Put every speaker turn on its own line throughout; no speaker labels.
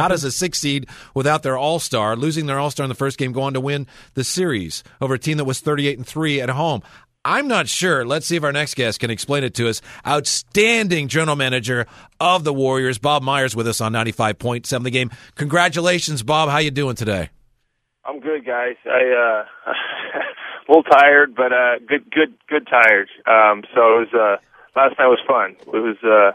how does a six seed without their all star, losing their all star in the first game, go on to win the series over a team that was 38 and 3 at home? I'm not sure. Let's see if our next guest can explain it to us. Outstanding general manager of the Warriors, Bob Myers, with us on 95.7 The Game. Congratulations, Bob. How you doing today?
I'm good, guys. I uh a little tired, but uh good good good tired. Um so it was uh last night was fun. It was uh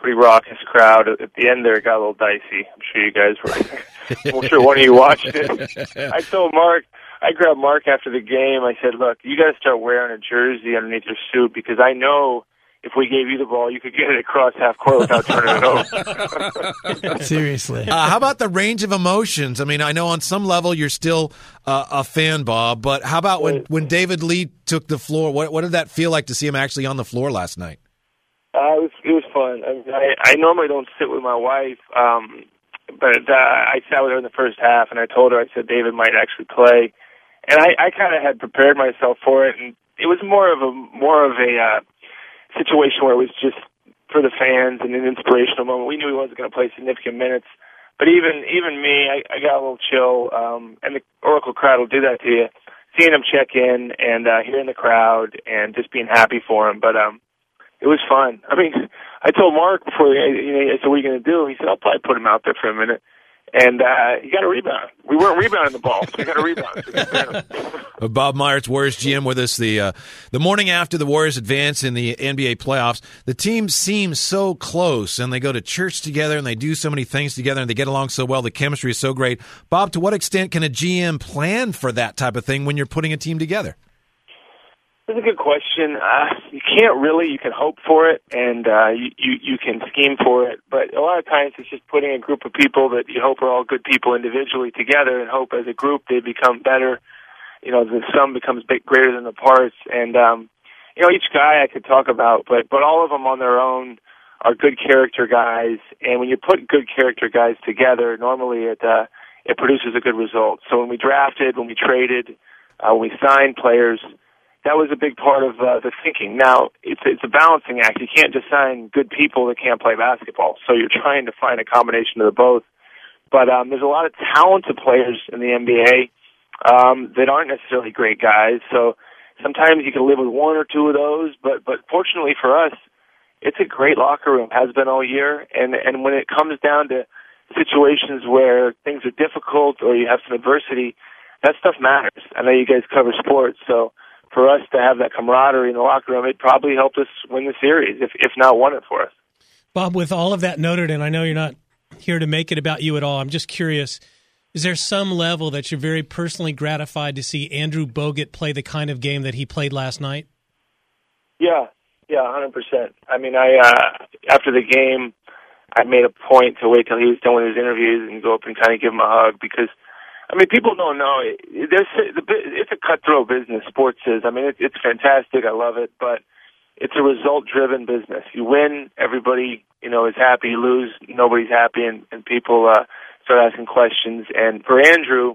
pretty raucous crowd. At the end there it got a little dicey. I'm sure you guys were I'm sure one of you watched it. I told Mark I grabbed Mark after the game. I said, "Look, you got to start wearing a jersey underneath your suit because I know if we gave you the ball, you could get it across half court without turning it
over." Seriously.
Uh, how about the range of emotions? I mean, I know on some level you're still uh, a fan, Bob, but how about when when David Lee took the floor? What what did that feel like to see him actually on the floor last night?
Uh, it was it was fun. I, mean, I I normally don't sit with my wife. Um, but uh, I sat with her in the first half, and I told her I said David might actually play, and I, I kind of had prepared myself for it, and it was more of a more of a uh, situation where it was just for the fans and an inspirational moment. We knew he wasn't going to play significant minutes, but even even me, I, I got a little chill, um, and the Oracle crowd will do that to you. Seeing him check in and uh, hearing the crowd and just being happy for him, but um, it was fun. I mean, I told Mark before you know, I said, "What are you going to do?" He said, "I'll probably put him out there for a minute." and uh, he got a rebound. We weren't rebounding the ball, so he got a rebound.
Bob Myers, Warriors GM, with us the uh, the morning after the Warriors advance in the NBA playoffs. The team seems so close, and they go to church together, and they do so many things together, and they get along so well. The chemistry is so great. Bob, to what extent can a GM plan for that type of thing when you're putting a team together?
That's a good question. Uh, you can't really. You can hope for it, and uh, you, you you can scheme for it. But a lot of times, it's just putting a group of people that you hope are all good people individually together, and hope as a group they become better. You know, the sum becomes big, greater than the parts, and um, you know, each guy I could talk about, but but all of them on their own are good character guys. And when you put good character guys together, normally it uh, it produces a good result. So when we drafted, when we traded, uh, when we signed players that was a big part of uh, the thinking. Now it's it's a balancing act. You can't just sign good people that can't play basketball. So you're trying to find a combination of the both. But um, there's a lot of talented players in the NBA um, that aren't necessarily great guys. So sometimes you can live with one or two of those. But but fortunately for us, it's a great locker room. Has been all year. And and when it comes down to situations where things are difficult or you have some adversity, that stuff matters. I know you guys cover sports, so for us to have that camaraderie in the locker room, it probably helped us win the series, if if not won it for us.
Bob, with all of that noted, and I know you're not here to make it about you at all. I'm just curious. Is there some level that you're very personally gratified to see Andrew Bogut play the kind of game that he played last night?
Yeah, yeah, hundred percent. I mean, I uh, after the game, I made a point to wait till he was done with his interviews and go up and kind of give him a hug because I mean, people don't know. There's it's a cutthroat business. Sports is. I mean, it, it's fantastic. I love it, but it's a result-driven business. You win, everybody you know is happy. You lose, nobody's happy, and, and people uh, start asking questions. And for Andrew,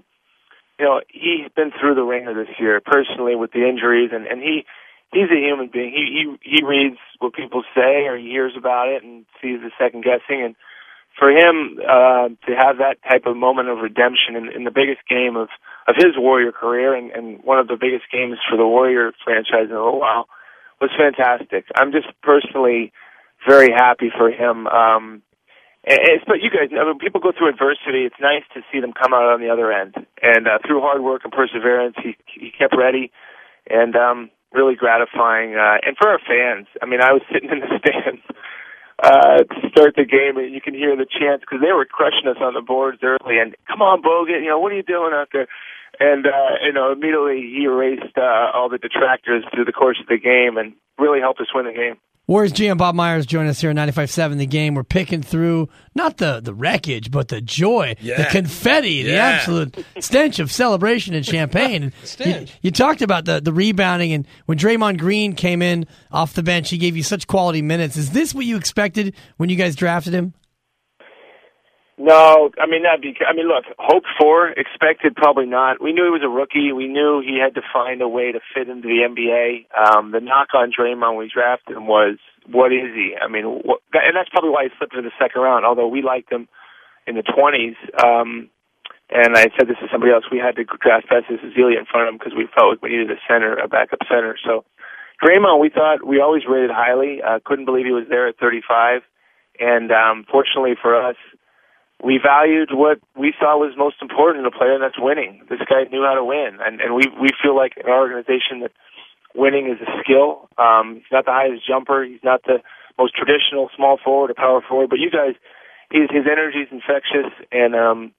you know, he's been through the wringer this year personally with the injuries, and and he he's a human being. He he he reads what people say or he hears about it and sees the second guessing and for him uh, to have that type of moment of redemption in, in the biggest game of of his Warrior career and, and one of the biggest games for the Warrior franchise in a while was fantastic. I'm just personally very happy for him. Um, it's, but you guys, I mean, people go through adversity. It's nice to see them come out on the other end. And uh, through hard work and perseverance, he he kept ready, and um, really gratifying. Uh, and for our fans, I mean, I was sitting in the stands uh, to start the game, and you can hear the chants because they were crushing us on the boards early. And come on, Bogut, you know what are you doing out there? And uh, you know, immediately he erased uh, all the detractors through the course of the game and really helped us win the game.
Warriors GM Bob Myers join us here at 95.7 The Game. We're picking through not the, the wreckage, but the joy, yeah. the confetti, yeah. the absolute stench of celebration and champagne. you, you, talked about the, the rebounding, and when Draymond Green came in off the bench, he gave you such quality minutes. Is this what you expected when you guys drafted him?
No, I mean that'd be. I mean, look, hoped for, expected, probably not. We knew he was a rookie. We knew he had to find a way to fit into the NBA. Um, the knock on Draymond when we drafted him was, what is he? I mean, what, and that's probably why he slipped in the second round. Although we liked him, in the 20s. Um, and I said this to somebody else. We had to draft Festus Ezeli in front of him because we felt like we needed a center, a backup center. So Draymond, we thought we always rated highly. Uh, couldn't believe he was there at 35. And um, fortunately for us, we valued what we thought was most important in a player, and that's winning. This guy knew how to win, and and we we feel like in our organization that winning is a skill. Um, he's not the highest jumper. He's not the most traditional small forward or power forward. But you guys, his his energy is infectious, and um,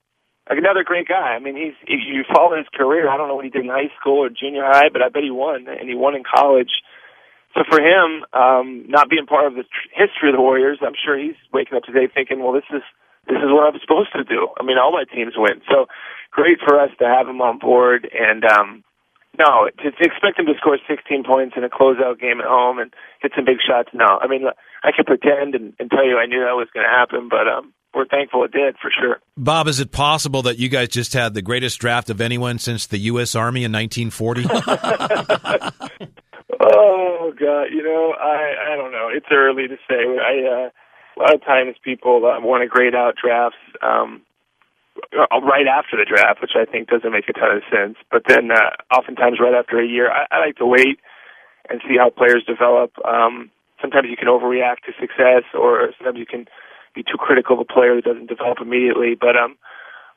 like another great guy. I mean, he's if you follow his career. I don't know what he did in high school or junior high, but I bet he won, and he won in college. So for him, um, not being part of the history of the Warriors, I'm sure he's waking up today thinking, well, this is this is what I'm supposed to do. I mean, all my teams win. So great for us to have him on board. And um, no, to, to expect him to score 16 points in a closeout game at home and hit some big shots, no. I mean, I could pretend and, and tell you I knew that was going to happen, but um, we're thankful it did for sure.
Bob, is it possible that you guys just had the greatest draft of anyone since the U.S. Army in 1940?
oh God, you know, I I don't know. It's early to say. I uh, a lot of times people uh, want to grade out drafts um, uh, right after the draft, which I think doesn't make a ton of sense. But then, uh, oftentimes, right after a year, I, I like to wait and see how players develop. Um, sometimes you can overreact to success, or sometimes you can be too critical of a player that doesn't develop immediately. But um,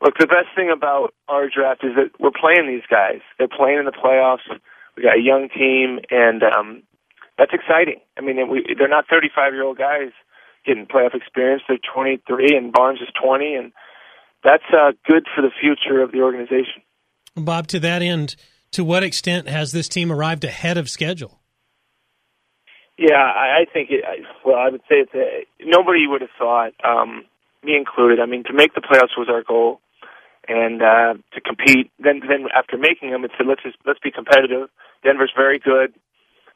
look, the best thing about our draft is that we're playing these guys. They're playing in the playoffs. We got a young team, and um, that's exciting. I mean, we, they're not 35 year old guys getting playoff experience. They're 23, and Barnes is 20, and that's uh, good for the future of the organization.
Bob, to that end, to what extent has this team arrived ahead of schedule?
Yeah, I, I think it. Well, I would say it's a, nobody would have thought, um, me included. I mean, to make the playoffs was our goal, and uh, to compete. Then, then after making them, it said let's just let's be competitive. Denver's very good.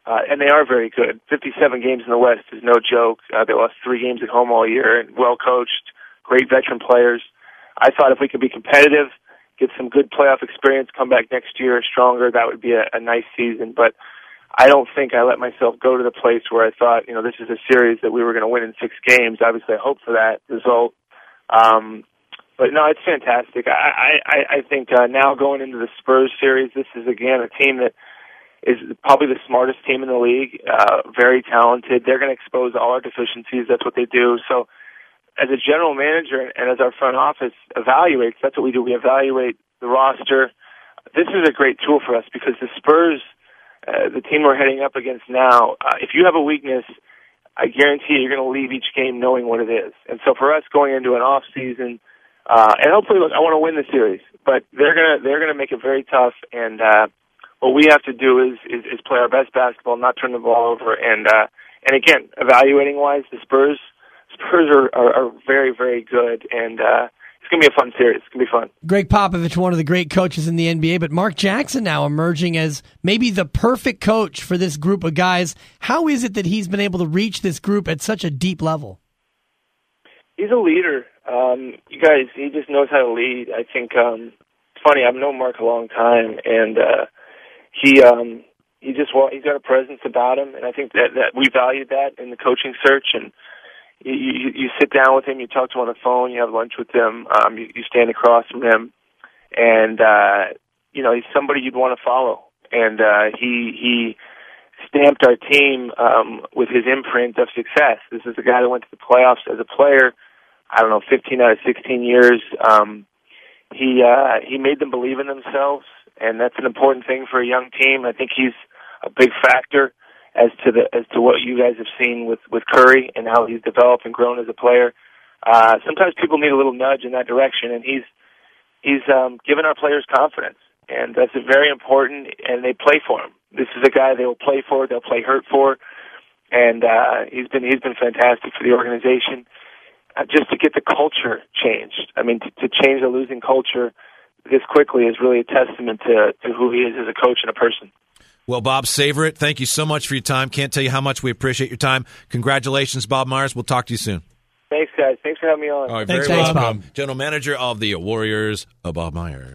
Uh, and they are very good. 57 games in the West is no joke. Uh, they lost three games at home all year and well coached, great veteran players. I thought if we could be competitive, get some good playoff experience, come back next year stronger, that would be a, a nice season. But I don't think I let myself go to the place where I thought, you know, this is a series that we were going to win in six games. Obviously, I hope for that result. Um, but no, it's fantastic. I, I, I think uh, now going into the Spurs series, this is again a team that is probably the smartest team in the league, uh, very talented. They're going to expose all our deficiencies. That's what they do. So, as a general manager and as our front office evaluates, that's what we do. We evaluate the roster. This is a great tool for us because the Spurs, uh, the team we're heading up against now, uh, if you have a weakness, I guarantee you're going to leave each game knowing what it is. And so for us going into an off season, uh, and hopefully, look, I want to win the series, but they're gonna they're gonna make it very tough, and uh, what we have to do is, is, is play our best basketball, not turn the ball over, and uh, and again, evaluating wise, the Spurs Spurs are, are, are very very good, and uh, it's going to be a fun series. It's going to be fun.
Gregg Popovich, one of the great coaches in the NBA, but Mark Jackson now emerging as maybe the perfect coach for this group of guys. How is it that he's been able to reach this group at such a deep level?
He's a leader. Um, you guys, he just knows how to lead. I think um, it's funny. I've known Mark a long time, and uh, he um he just well he's got a presence about him and I think that that we valued that in the coaching search and you, you sit down with him, you talk to him on the phone, you have lunch with him, um you, you stand across from him and uh you know, he's somebody you'd want to follow. And uh he he stamped our team um with his imprint of success. This is a guy that went to the playoffs as a player, I don't know, fifteen out of sixteen years. Um he uh he made them believe in themselves and that's an important thing for a young team. I think he's a big factor as to the as to what you guys have seen with with Curry and how he's developed and grown as a player. Uh, sometimes people need a little nudge in that direction, and he's he's um, given our players confidence, and that's very important. And they play for him. This is a guy they will play for. They'll play hurt for, and uh, he's been he's been fantastic for the organization. Uh, just to get the culture changed. I mean, to, to change the losing culture this quickly is really a testament to, to who he is as a coach and a person.
Well, Bob savor it. thank you so much for your time. Can't tell you how much we appreciate your time. Congratulations, Bob Myers. We'll talk to you soon.
Thanks, guys. Thanks for having me on.
All right,
Thanks,
very
Bob.
General Manager of the Warriors, uh, Bob Myers.